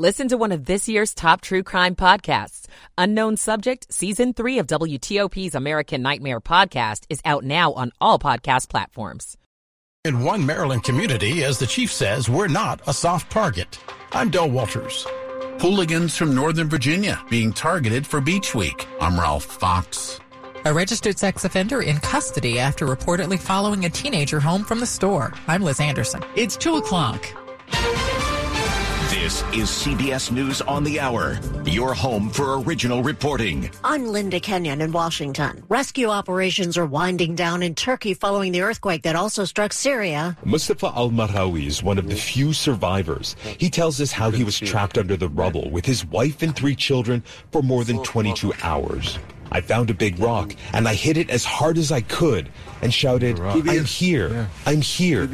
Listen to one of this year's top true crime podcasts. Unknown Subject, Season 3 of WTOP's American Nightmare podcast is out now on all podcast platforms. In one Maryland community, as the chief says, we're not a soft target. I'm Del Walters. Hooligans from Northern Virginia being targeted for Beach Week. I'm Ralph Fox. A registered sex offender in custody after reportedly following a teenager home from the store. I'm Liz Anderson. It's 2 o'clock. This is CBS News on the Hour, your home for original reporting. I'm Linda Kenyon in Washington. Rescue operations are winding down in Turkey following the earthquake that also struck Syria. Mustafa Al Marhawi is one of the few survivors. He tells us how he was trapped under the rubble with his wife and three children for more than 22 hours. I found a big rock and I hit it as hard as I could and shouted, I'm here, I'm here.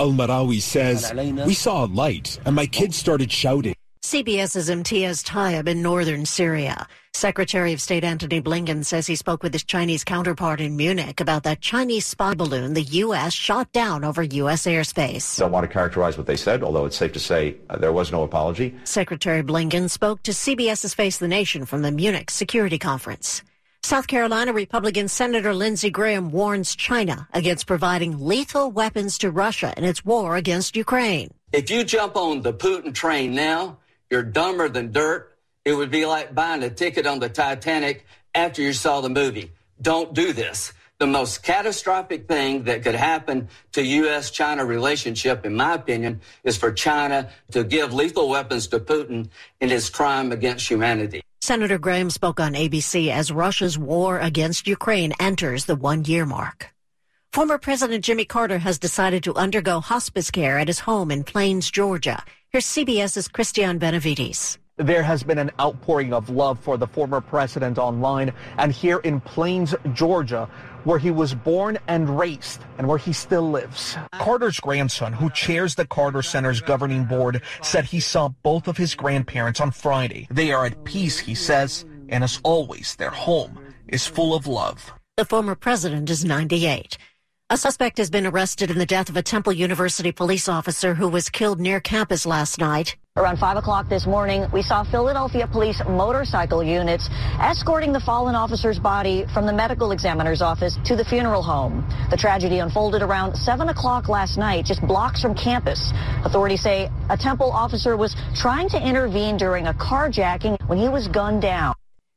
Al Marawi says, We saw a light and my kids started shouting. CBS's Imtiaz Tyab in northern Syria. Secretary of State Antony Blinken says he spoke with his Chinese counterpart in Munich about that Chinese spy balloon the U.S. shot down over U.S. airspace. Don't want to characterize what they said, although it's safe to say uh, there was no apology. Secretary Blinken spoke to CBS's Face the Nation from the Munich Security Conference. South Carolina Republican Senator Lindsey Graham warns China against providing lethal weapons to Russia in its war against Ukraine. If you jump on the Putin train now, you're dumber than dirt. It would be like buying a ticket on the Titanic after you saw the movie. Don't do this. The most catastrophic thing that could happen to U.S. China relationship, in my opinion, is for China to give lethal weapons to Putin in his crime against humanity. Senator Graham spoke on ABC as Russia's war against Ukraine enters the one year mark. Former President Jimmy Carter has decided to undergo hospice care at his home in Plains, Georgia. Here's CBS's Cristian Benavides. There has been an outpouring of love for the former president online and here in Plains, Georgia, where he was born and raised and where he still lives. Carter's grandson, who chairs the Carter Center's governing board, said he saw both of his grandparents on Friday. They are at peace, he says, and as always, their home is full of love. The former president is 98. A suspect has been arrested in the death of a Temple University police officer who was killed near campus last night. Around 5 o'clock this morning, we saw Philadelphia police motorcycle units escorting the fallen officer's body from the medical examiner's office to the funeral home. The tragedy unfolded around 7 o'clock last night, just blocks from campus. Authorities say a Temple officer was trying to intervene during a carjacking when he was gunned down.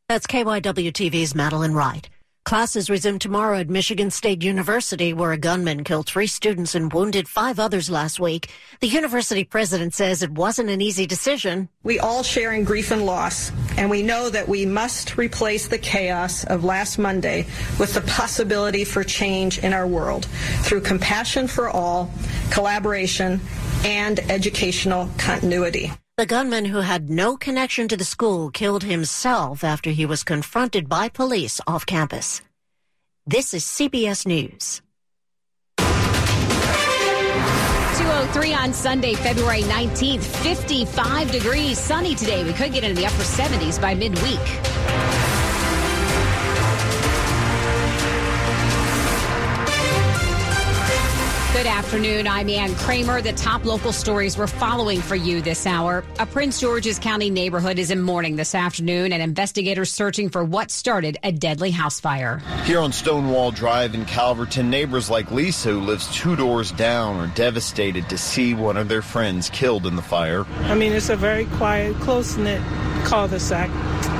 That's KYWTV's Madeline Wright. Classes resume tomorrow at Michigan State University, where a gunman killed three students and wounded five others last week. The university president says it wasn't an easy decision. We all share in grief and loss, and we know that we must replace the chaos of last Monday with the possibility for change in our world through compassion for all, collaboration, and educational continuity. The gunman who had no connection to the school killed himself after he was confronted by police off campus. This is CBS News. 203 on Sunday, February 19th, 55 degrees, sunny today. We could get into the upper 70s by midweek. Good afternoon. I'm Ann Kramer. The top local stories we're following for you this hour. A Prince George's County neighborhood is in mourning this afternoon, and investigators searching for what started a deadly house fire. Here on Stonewall Drive in Calverton, neighbors like Lisa, who lives two doors down, are devastated to see one of their friends killed in the fire. I mean, it's a very quiet, close knit cul-de-sac.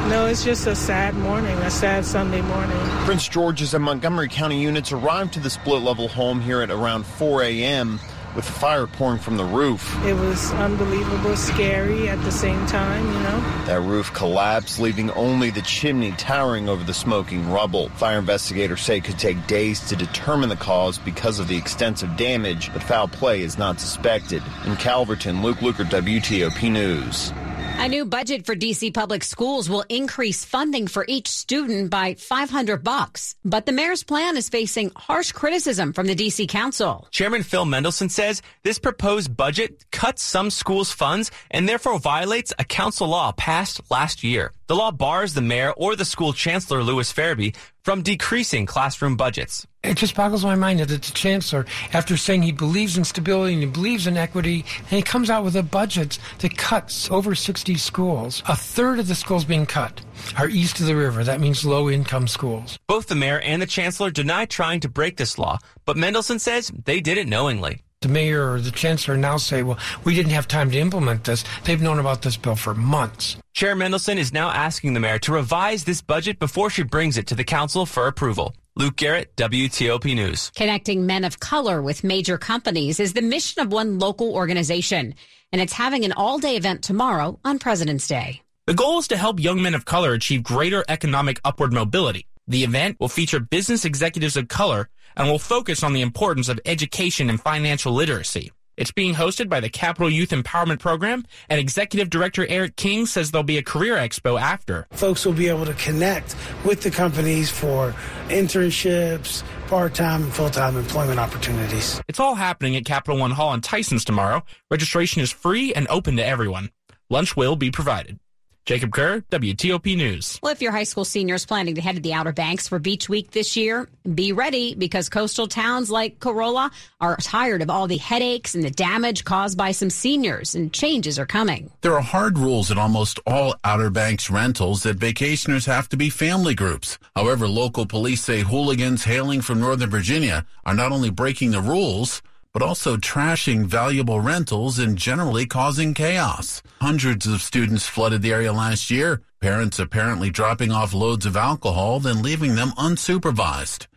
No, it's just a sad morning, a sad Sunday morning. Prince George's and Montgomery County units arrived to the split level home here at around 4 a.m. with fire pouring from the roof. It was unbelievable, scary at the same time, you know. That roof collapsed, leaving only the chimney towering over the smoking rubble. Fire investigators say it could take days to determine the cause because of the extensive damage, but foul play is not suspected. In Calverton, Luke Lukert, WTOP News. A new budget for DC public schools will increase funding for each student by 500 bucks, but the mayor's plan is facing harsh criticism from the DC council. Chairman Phil Mendelson says this proposed budget cuts some schools' funds and therefore violates a council law passed last year. The law bars the mayor or the school chancellor, Lewis Ferebee, from decreasing classroom budgets. It just boggles my mind that the chancellor, after saying he believes in stability and he believes in equity, and he comes out with a budget that cuts over 60 schools. A third of the schools being cut are east of the river. That means low income schools. Both the mayor and the chancellor deny trying to break this law, but Mendelson says they did it knowingly the mayor or the chancellor now say, well, we didn't have time to implement this. They've known about this bill for months. Chair Mendelson is now asking the mayor to revise this budget before she brings it to the council for approval. Luke Garrett, WTOP News. Connecting men of color with major companies is the mission of one local organization, and it's having an all day event tomorrow on President's Day. The goal is to help young men of color achieve greater economic upward mobility. The event will feature business executives of color and will focus on the importance of education and financial literacy. It's being hosted by the Capital Youth Empowerment Program, and Executive Director Eric King says there'll be a career expo after. Folks will be able to connect with the companies for internships, part-time and full-time employment opportunities. It's all happening at Capital One Hall in Tysons tomorrow. Registration is free and open to everyone. Lunch will be provided. Jacob Kerr, WTOP News. Well, if your high school senior is planning to head to the Outer Banks for Beach Week this year, be ready because coastal towns like Corolla are tired of all the headaches and the damage caused by some seniors, and changes are coming. There are hard rules at almost all Outer Banks rentals that vacationers have to be family groups. However, local police say hooligans hailing from Northern Virginia are not only breaking the rules, but also trashing valuable rentals and generally causing chaos. Hundreds of students flooded the area last year, parents apparently dropping off loads of alcohol, then leaving them unsupervised.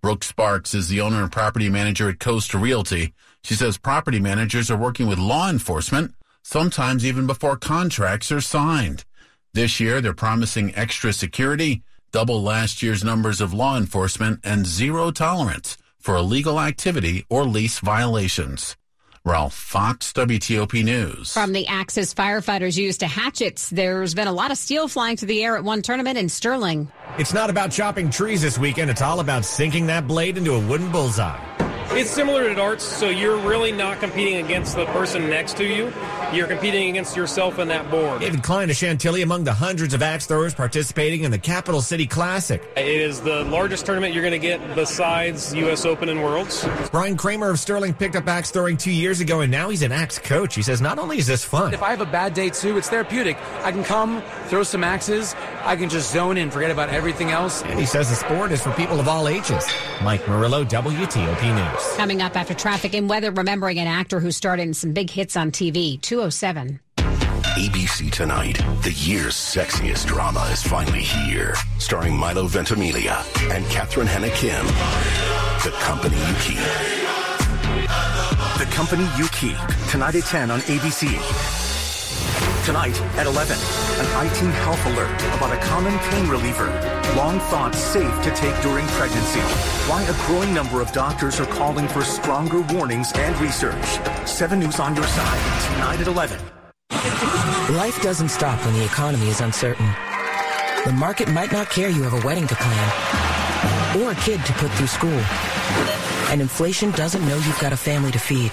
Brooke Sparks is the owner and property manager at Costa Realty. She says property managers are working with law enforcement, sometimes even before contracts are signed. This year, they're promising extra security, double last year's numbers of law enforcement, and zero tolerance for illegal activity or lease violations. Ralph Fox, WTOP News. From the axes firefighters used to hatchets, there's been a lot of steel flying through the air at one tournament in Sterling. It's not about chopping trees this weekend. It's all about sinking that blade into a wooden bullseye. It's similar to darts, so you're really not competing against the person next to you. You're competing against yourself and that board. David Klein of Chantilly among the hundreds of axe throwers participating in the Capital City Classic. It is the largest tournament you're going to get besides U.S. Open and Worlds. Brian Kramer of Sterling picked up axe throwing two years ago, and now he's an axe coach. He says not only is this fun. If I have a bad day too, it's therapeutic. I can come, throw some axes, I can just zone in, forget about everything else. And he says the sport is for people of all ages. Mike Murillo, WTOP News. Coming up after traffic and weather, remembering an actor who starred in some big hits on TV, 207. ABC Tonight, the year's sexiest drama is finally here. Starring Milo Ventimiglia and Catherine Haena Kim. The Company You Keep. The Company You Keep, tonight at 10 on ABC. Tonight at 11, an I-Team health alert about a common pain reliever, long thought safe to take during pregnancy. Why a growing number of doctors are calling for stronger warnings and research. 7 News on your side, tonight at 11. Life doesn't stop when the economy is uncertain. The market might not care you have a wedding to plan or a kid to put through school. And inflation doesn't know you've got a family to feed.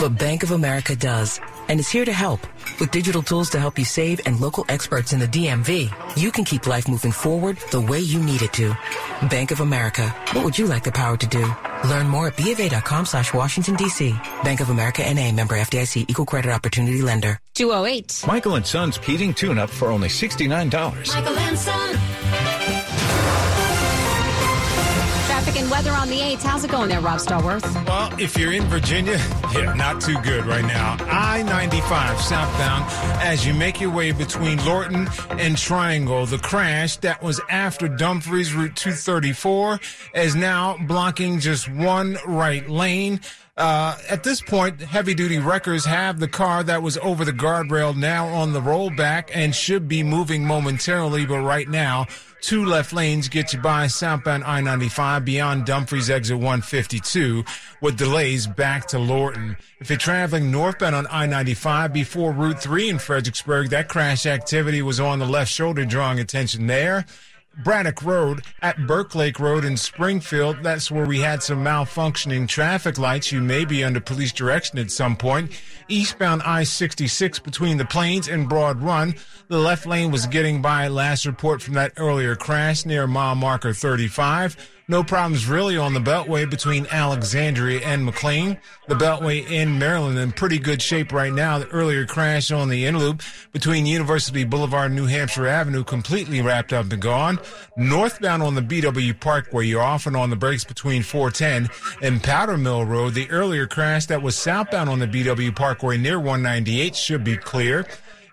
But Bank of America does and is here to help. With digital tools to help you save and local experts in the DMV, you can keep life moving forward the way you need it to. Bank of America. What would you like the power to do? Learn more at BofA.com slash Washington, D.C. Bank of America NA member FDIC equal credit opportunity lender. 208. Michael and Son's heating tune up for only $69. Michael and Son. Traffic and weather on the 8th. How's it going there, Rob Stallworth? Well, if you're in Virginia, yeah, not too good right now. I 95 southbound as you make your way between Lorton and Triangle. The crash that was after Dumfries Route 234 is now blocking just one right lane. Uh, at this point, heavy duty wreckers have the car that was over the guardrail now on the rollback and should be moving momentarily, but right now, two left lanes get you by southbound I-95 beyond Dumfries exit 152 with delays back to Lorton. If you're traveling northbound on I-95 before Route 3 in Fredericksburg, that crash activity was on the left shoulder drawing attention there. Braddock Road at Burke Lake Road in Springfield. That's where we had some malfunctioning traffic lights. You may be under police direction at some point. Eastbound I-66 between the Plains and Broad Run. The left lane was getting by last report from that earlier crash near mile marker 35. No problems really on the Beltway between Alexandria and McLean. The Beltway in Maryland in pretty good shape right now. The earlier crash on the in loop between University Boulevard and New Hampshire Avenue completely wrapped up and gone. Northbound on the BW Parkway, you're often on the brakes between 410 and Powder Mill Road. The earlier crash that was southbound on the BW Parkway near 198 should be clear.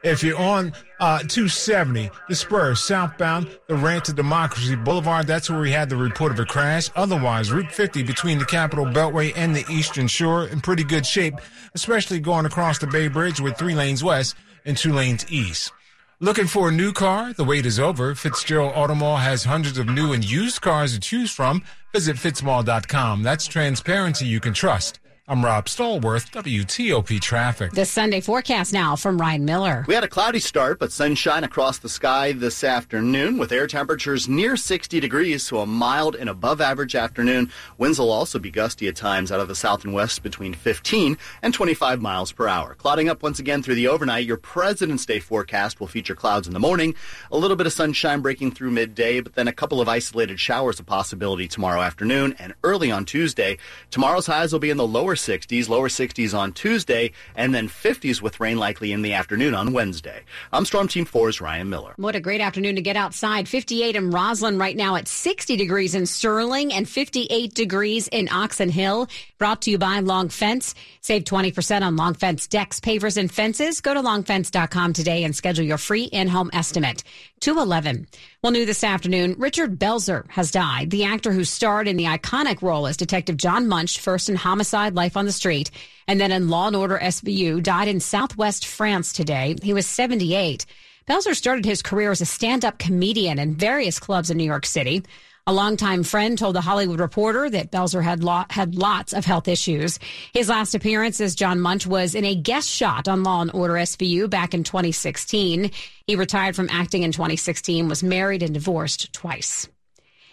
If you're on uh, 270, the Spur southbound, the Rant to Democracy Boulevard, that's where we had the report of a crash. Otherwise, Route 50 between the Capitol Beltway and the Eastern Shore in pretty good shape, especially going across the Bay Bridge with three lanes west and two lanes east. Looking for a new car? The wait is over. Fitzgerald Automall has hundreds of new and used cars to choose from. Visit fitzmall.com. That's transparency you can trust. I'm Rob Stallworth, WTOP Traffic. The Sunday forecast now from Ryan Miller. We had a cloudy start, but sunshine across the sky this afternoon with air temperatures near 60 degrees, so a mild and above average afternoon. Winds will also be gusty at times out of the south and west between 15 and 25 miles per hour. Clouding up once again through the overnight. Your President's Day forecast will feature clouds in the morning, a little bit of sunshine breaking through midday, but then a couple of isolated showers a possibility tomorrow afternoon and early on Tuesday. Tomorrow's highs will be in the lower 60s, lower 60s on Tuesday, and then 50s with rain likely in the afternoon on Wednesday. I'm Storm Team 4's Ryan Miller. What a great afternoon to get outside. 58 in Rosslyn right now at 60 degrees in Sterling and 58 degrees in Oxon Hill. Brought to you by Long Fence. Save 20% on Long Fence decks, pavers, and fences. Go to longfence.com today and schedule your free in-home estimate. 211. Well, new this afternoon, Richard Belzer has died. The actor who starred in the iconic role as Detective John Munch, first in Homicide, Life on the Street, and then in Law and Order SVU, died in Southwest France today. He was 78. Belzer started his career as a stand-up comedian in various clubs in New York City. A longtime friend told the Hollywood Reporter that Belzer had lo- had lots of health issues. His last appearance as John Munch was in a guest shot on Law and Order SVU back in 2016. He retired from acting in 2016, was married and divorced twice.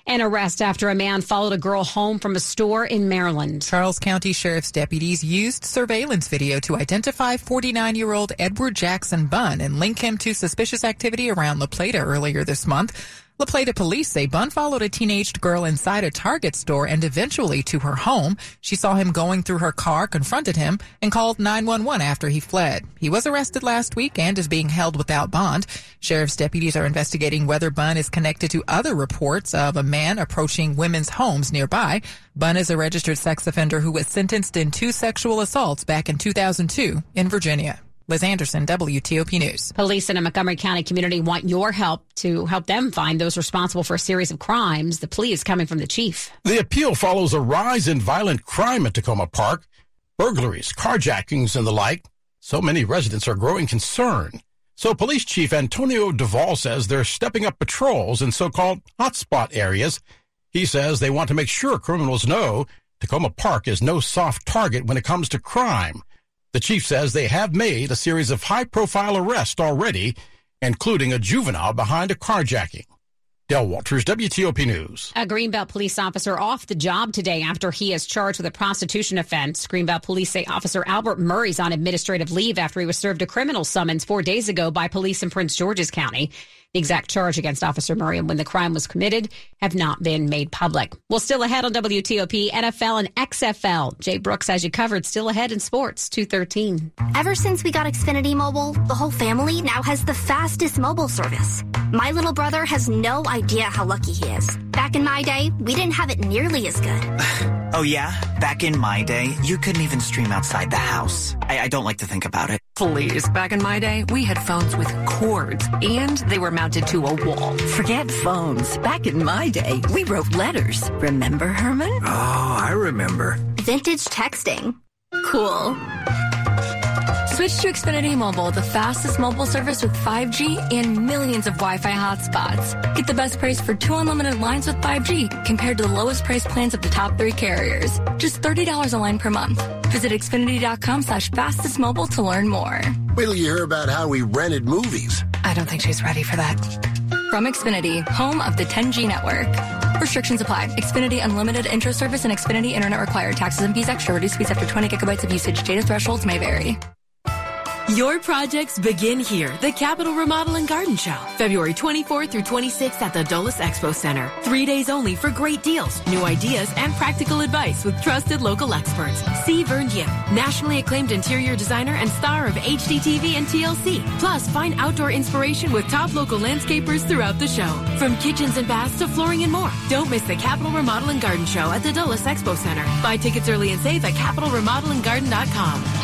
An arrest after a man followed a girl home from a store in Maryland. Charles County Sheriff's deputies used surveillance video to identify 49 year old Edward Jackson Bunn and link him to suspicious activity around La Plata earlier this month. La Plata police say Bunn followed a teenaged girl inside a Target store and eventually to her home. She saw him going through her car, confronted him, and called 911 after he fled. He was arrested last week and is being held without bond. Sheriff's deputies are investigating whether Bunn is connected to other reports of a man approaching women's homes nearby. Bunn is a registered sex offender who was sentenced in two sexual assaults back in 2002 in Virginia. Liz Anderson, WTOP News. Police in a Montgomery County community want your help to help them find those responsible for a series of crimes. The plea is coming from the chief. The appeal follows a rise in violent crime at Takoma Park, burglaries, carjackings, and the like. So many residents are growing concerned. So Police Chief Antonio DeVaul says they're stepping up patrols in so-called hotspot areas. He says they want to make sure criminals know Takoma Park is no soft target when it comes to crime. The chief says they have made a series of high profile arrests already, including a juvenile behind a carjacking. Del Walters, WTOP News. A Greenbelt police officer off the job today after he is charged with a prostitution offense. Greenbelt police say Officer Albert Murray's on administrative leave after he was served a criminal summons four days ago by police in Prince George's County. The exact charge against Officer Murray and when the crime was committed have not been made public. Well, still ahead on WTOP, NFL and XFL. Jay Brooks, as you covered, still ahead in sports, 213. Ever since we got Xfinity Mobile, the whole family now has the fastest mobile service. My little brother has no idea how lucky he is. Back in my day, we didn't have it nearly as good. oh, yeah? Back in my day, you couldn't even stream outside the house. I, I don't like to think about it. Please, back in my day, we had phones with cords, and they were mounted to a wall. Forget phones. Back in my day, we wrote letters. Remember, Herman? Oh, I remember. vintage texting. Cool. Switch to Xfinity Mobile, the fastest mobile service with 5G and millions of Wi-Fi hotspots. Get the best price for two unlimited lines with 5G compared to the lowest price plans of the top three carriers. Just $30 a line per month. Visit Xfinity.com slash fastest mobile to learn more. Wait till you hear about how we rented movies. I don't think she's ready for that. From Xfinity, home of the 10G network. Restrictions apply. Xfinity Unlimited intro service and Xfinity Internet required. Taxes and fees extra. Reduced speeds after 20 gigabytes of usage. Data thresholds may vary. Your projects begin here. The Capital Remodel and Garden Show. February 24th through 26th at the Dulles Expo Center. Three days only for great deals, new ideas, and practical advice with trusted local experts. See Vern Yip, nationally acclaimed interior designer and star of HGTV and TLC. Plus, find outdoor inspiration with top local landscapers throughout the show. From kitchens and baths to flooring and more. Don't miss the Capital Remodel and Garden Show at the Dulles Expo Center. Buy tickets early and save at capitalremodelandgarden.com.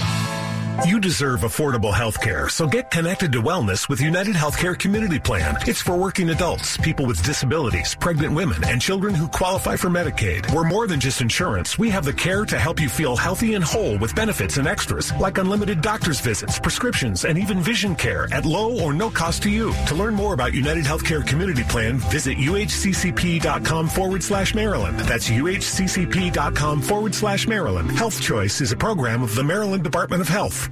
You deserve affordable health care, so get connected to wellness with United Healthcare Community Plan. It's for working adults, people with disabilities, pregnant women, and children who qualify for Medicaid. We're more than just insurance. We have the care to help you feel healthy and whole with benefits and extras like unlimited doctor's visits, prescriptions, and even vision care at low or no cost to you. To learn more about United Healthcare Community Plan, visit uhccp.com forward slash Maryland. That's uhccp.com forward slash Maryland. Health Choice is a program of the Maryland Department of Health.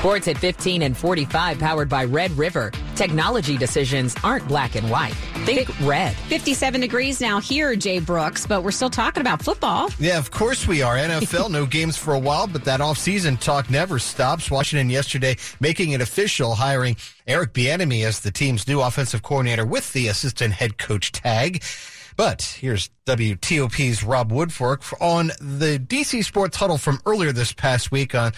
Sports at 15 and 45 powered by Red River. Technology decisions aren't black and white. Think red. 57 degrees now here, Jay Brooks, but we're still talking about football. Yeah, of course we are. NFL, no games for a while, but that offseason talk never stops. Washington yesterday making it official, hiring Eric Bieniemy as the team's new offensive coordinator with the assistant head coach tag. But here's WTOP's Rob Woodfork on the DC Sports Huddle from earlier this past week on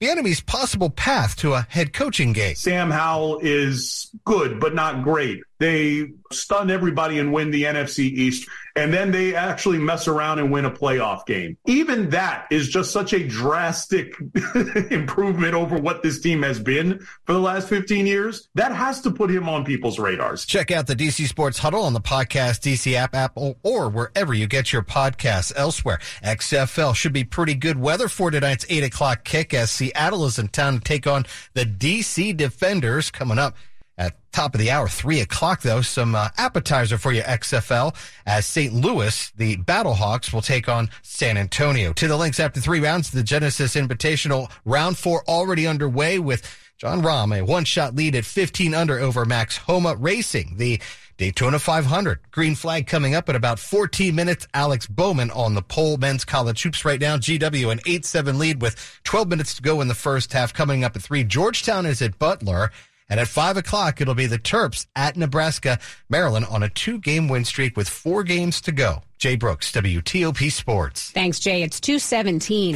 Bieniemy's possible path to a head coaching gig. Sam Howell is good, but not great. They stun everybody and win the NFC East, and then they actually mess around and win a playoff game. Even that is just such a drastic improvement over what this team has been for the last 15 years. That has to put him on people's radars. Check out the DC Sports Huddle on the podcast DC app, Apple, or wherever you get your podcasts elsewhere. XFL should be pretty good weather for tonight's 8 o'clock kick as Seattle is in town to take on the DC Defenders coming up at top of the hour, three o'clock though, some uh, appetizer for you XFL as St. Louis, the Battlehawks will take on San Antonio. To the links after three rounds, the Genesis Invitational round four already underway with Jon Rahm, a one shot lead at 15 under over Max Homa Racing. The Daytona 500. Green flag coming up in about 14 minutes. Alex Bowman on the pole. Men's college hoops right now. GW an 8-7 lead with 12 minutes to go in the first half. Coming up at 3. Georgetown is at Butler. And at 5 o'clock, it'll be the Terps at Nebraska, Maryland on a two game win streak with four games to go. Jay Brooks, WTOP Sports. Thanks, Jay. It's 217.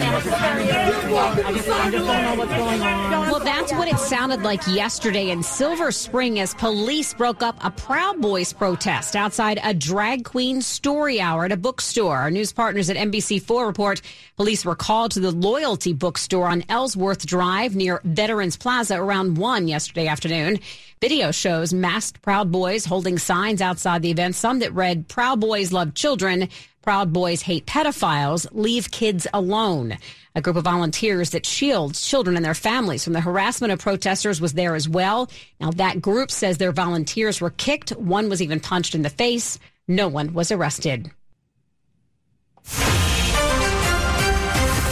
Well, that's what it sounded like yesterday in Silver Spring as police broke up a Proud Boys protest outside a drag queen story hour at a bookstore. Our news partners at NBC4 report police were called to the Loyalty bookstore on Ellsworth Drive near Veterans Plaza around 1 yesterday afternoon. Video shows masked Proud Boys holding signs outside the event, some that read, Proud Boys love children, Proud Boys hate pedophiles, leave kids alone. A group of volunteers that shields children and their families from the harassment of protesters was there as well. Now, that group says their volunteers were kicked. One was even punched in the face. No one was arrested.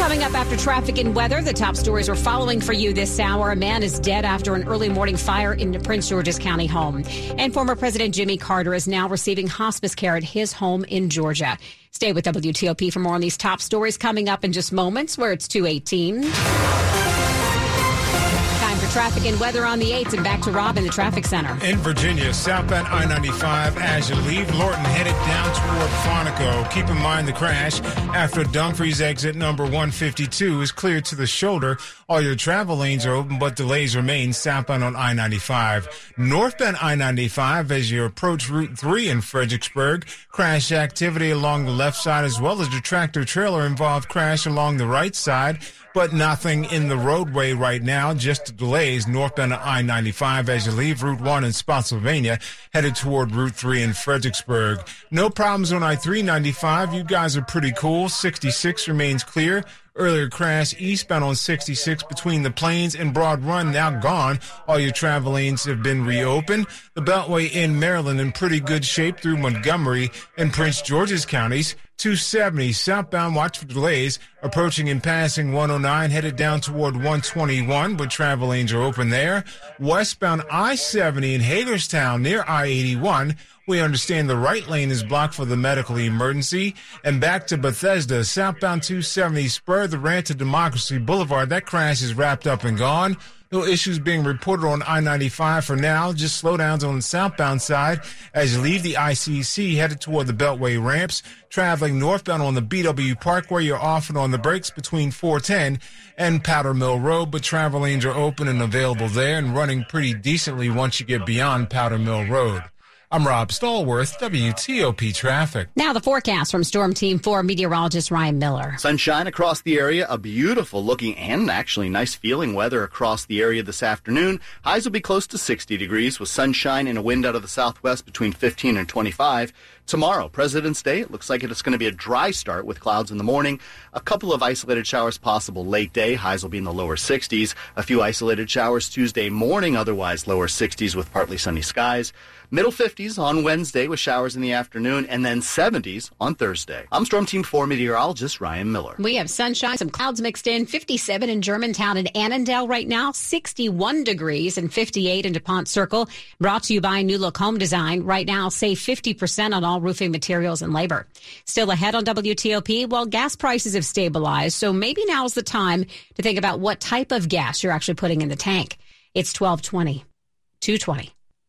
Coming up after traffic and weather, the top stories we're following for you this hour. A man is dead after an early morning fire in Prince George's County home. And former President Jimmy Carter is now receiving hospice care at his home in Georgia. Stay with WTOP for more on these top stories coming up in just moments where it's 218 traffic and weather on the 8th and back to Rob in the traffic center. In Virginia, southbound I-95 as you leave Lorton headed down toward Quantico. Keep in mind the crash after Dumfries exit number 152 is cleared to the shoulder. All your travel lanes are open, but delays remain southbound on I-95. Northbound I-95 as you approach Route 3 in Fredericksburg. Crash activity along the left side as well as the tractor trailer involved crash along the right side. But nothing in the roadway right now. Just delays northbound on I-95 as you leave Route 1 in Spotsylvania, headed toward Route 3 in Fredericksburg. No problems on I-395. You guys are pretty cool. 66 remains clear. Earlier crash eastbound on 66 between the Plains and Broad Run now gone. All your travel lanes have been reopened. The Beltway in Maryland in pretty good shape through Montgomery and Prince George's counties. 270 southbound, watch for delays approaching and passing 109, headed down toward 121, but travel lanes are open there. Westbound I-70 in Hagerstown near I-81. We understand the right lane is blocked for the medical emergency. And back to Bethesda, southbound 270 spur the ranch to Democracy Boulevard. That crash is wrapped up and gone. No issues being reported on I-95 for now. Just slowdowns on the southbound side as you leave the ICC headed toward the Beltway ramps. Traveling northbound on the BW Parkway, you're often on the brakes between 410 and Powder Mill Road, but travel lanes are open and available there and running pretty decently once you get beyond Powder Mill Road. I'm Rob Stallworth, WTOP Traffic. Now the forecast from Storm Team 4 meteorologist Ryan Miller. Sunshine across the area, a beautiful looking and actually nice feeling weather across the area this afternoon. Highs will be close to 60 degrees with sunshine and a wind out of the southwest between 15 and 25. Tomorrow, President's Day, it looks like it's going to be a dry start with clouds in the morning. A couple of isolated showers possible late day. Highs will be in the lower 60s. A few isolated showers Tuesday morning, otherwise lower 60s with partly sunny skies. Middle 50s on Wednesday with showers in the afternoon, and then 70s on Thursday. I'm Storm Team 4 meteorologist Ryan Miller. We have sunshine, some clouds mixed in, 57 in Germantown and Annandale right now, 61 degrees and 58 in DuPont Circle. Brought to you by New Look Home Design. Right now, save 50% on all roofing materials and labor. Still ahead on WTOP, well, gas prices have stabilized, so maybe now's the time to think about what type of gas you're actually putting in the tank. It's 1220, 220.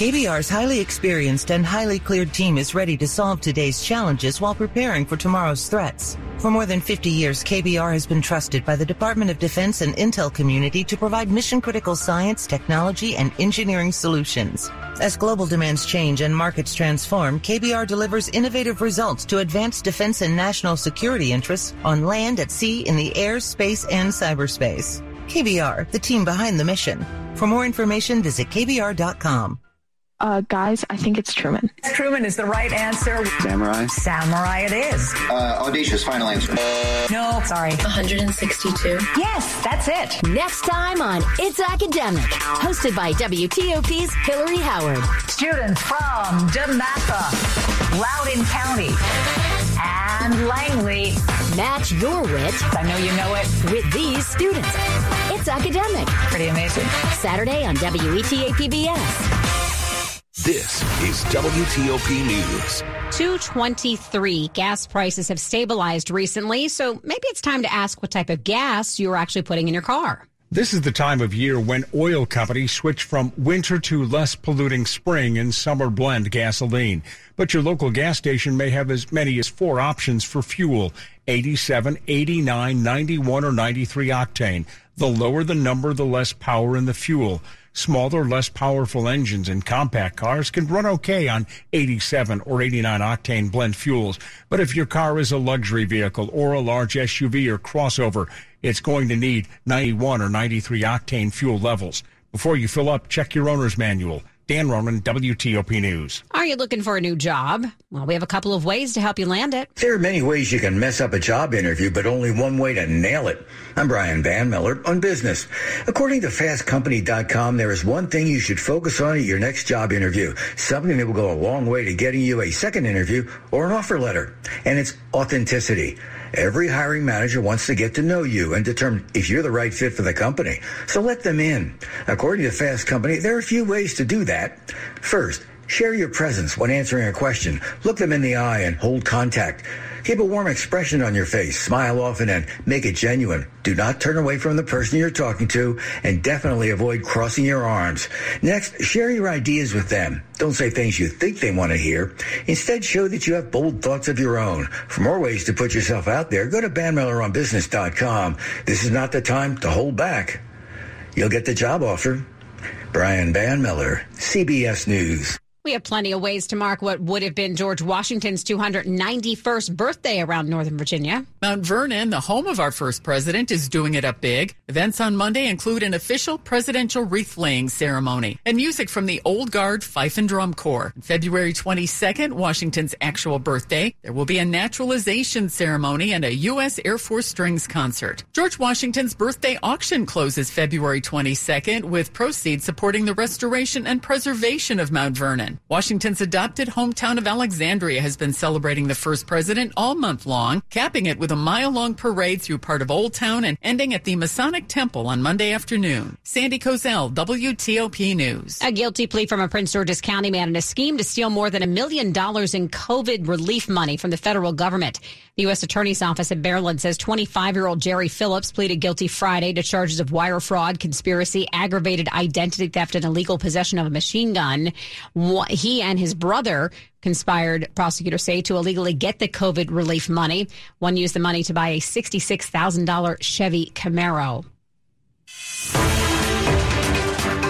KBR's highly experienced and highly cleared team is ready to solve today's challenges while preparing for tomorrow's threats. For more than 50 years, KBR has been trusted by the Department of Defense and Intel community to provide mission critical science, technology, and engineering solutions. As global demands change and markets transform, KBR delivers innovative results to advance defense and national security interests on land, at sea, in the air, space, and cyberspace. KBR, the team behind the mission. For more information, visit KBR.com. Uh, guys, I think it's Truman. Truman is the right answer. Samurai. Samurai it is. Uh, audacious final answer. No, sorry. 162. Yes, that's it. Next time on It's Academic, hosted by WTOP's Hillary Howard. Students from DeMatha, Loudoun County, and Langley. Match your wit. I know you know it. With these students. It's Academic. Pretty amazing. Saturday on WETA PBS. This is WTOP News. 223 gas prices have stabilized recently, so maybe it's time to ask what type of gas you're actually putting in your car. This is the time of year when oil companies switch from winter to less polluting spring and summer blend gasoline. But your local gas station may have as many as four options for fuel 87, 89, 91, or 93 octane. The lower the number, the less power in the fuel. Smaller, less powerful engines in compact cars can run okay on 87 or 89 octane blend fuels. But if your car is a luxury vehicle or a large SUV or crossover, it's going to need 91 or 93 octane fuel levels. Before you fill up, check your owner's manual. Dan Ronan, WTOP News. Are you looking for a new job? Well, we have a couple of ways to help you land it. There are many ways you can mess up a job interview, but only one way to nail it. I'm Brian Van Miller on business. According to fastcompany.com, there is one thing you should focus on at your next job interview, something that will go a long way to getting you a second interview or an offer letter, and it's authenticity. Every hiring manager wants to get to know you and determine if you're the right fit for the company. So let them in. According to Fast Company, there are a few ways to do that. First, share your presence when answering a question. Look them in the eye and hold contact. Keep a warm expression on your face, smile often, and make it genuine. Do not turn away from the person you're talking to, and definitely avoid crossing your arms. Next, share your ideas with them. Don't say things you think they want to hear. Instead, show that you have bold thoughts of your own. For more ways to put yourself out there, go to BanMillerOnBusiness.com. This is not the time to hold back. You'll get the job offer. Brian Van Miller, CBS News. We have plenty of ways to mark what would have been George Washington's 291st birthday around Northern Virginia. Mount Vernon, the home of our first president, is doing it up big. Events on Monday include an official presidential wreath laying ceremony and music from the Old Guard Fife and Drum Corps. On February 22nd, Washington's actual birthday, there will be a naturalization ceremony and a U.S. Air Force strings concert. George Washington's birthday auction closes February 22nd with proceeds supporting the restoration and preservation of Mount Vernon. Washington's adopted hometown of Alexandria has been celebrating the first president all month long, capping it with a mile long parade through part of Old Town and ending at the Masonic Temple on Monday afternoon. Sandy Kozel, WTOP News. A guilty plea from a Prince George's County man in a scheme to steal more than a million dollars in COVID relief money from the federal government. The U.S. Attorney's Office in Maryland says 25 year old Jerry Phillips pleaded guilty Friday to charges of wire fraud, conspiracy, aggravated identity theft, and illegal possession of a machine gun. He and his brother conspired, prosecutors say, to illegally get the COVID relief money. One used the money to buy a $66,000 Chevy Camaro.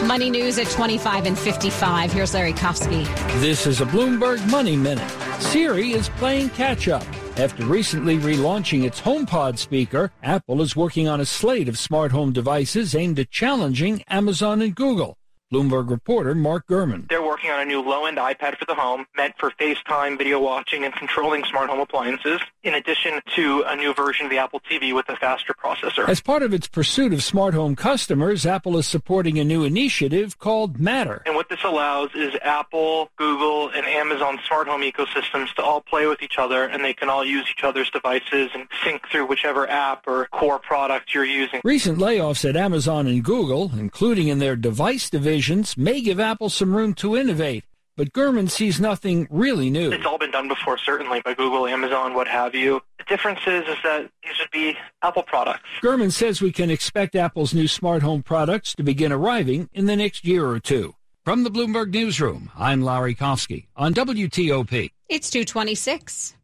Money news at 25 and 55. Here's Larry Kofsky. This is a Bloomberg Money Minute. Siri is playing catch up. After recently relaunching its HomePod speaker, Apple is working on a slate of smart home devices aimed at challenging Amazon and Google. Bloomberg reporter Mark Gurman. They're working on a new low-end iPad for the home, meant for FaceTime, video watching, and controlling smart home appliances, in addition to a new version of the Apple TV with a faster processor. As part of its pursuit of smart home customers, Apple is supporting a new initiative called Matter. And what this allows is Apple, Google, and Amazon smart home ecosystems to all play with each other, and they can all use each other's devices and sync through whichever app or core product you're using. Recent layoffs at Amazon and Google, including in their device division, may give Apple some room to innovate, but Gurman sees nothing really new. It's all been done before, certainly, by Google, Amazon, what have you. The difference is, is that these would be Apple products. Gurman says we can expect Apple's new smart home products to begin arriving in the next year or two. From the Bloomberg Newsroom, I'm Larry Kofsky on WTOP. It's 226.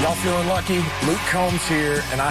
Y'all feeling lucky? Luke Combs here, and I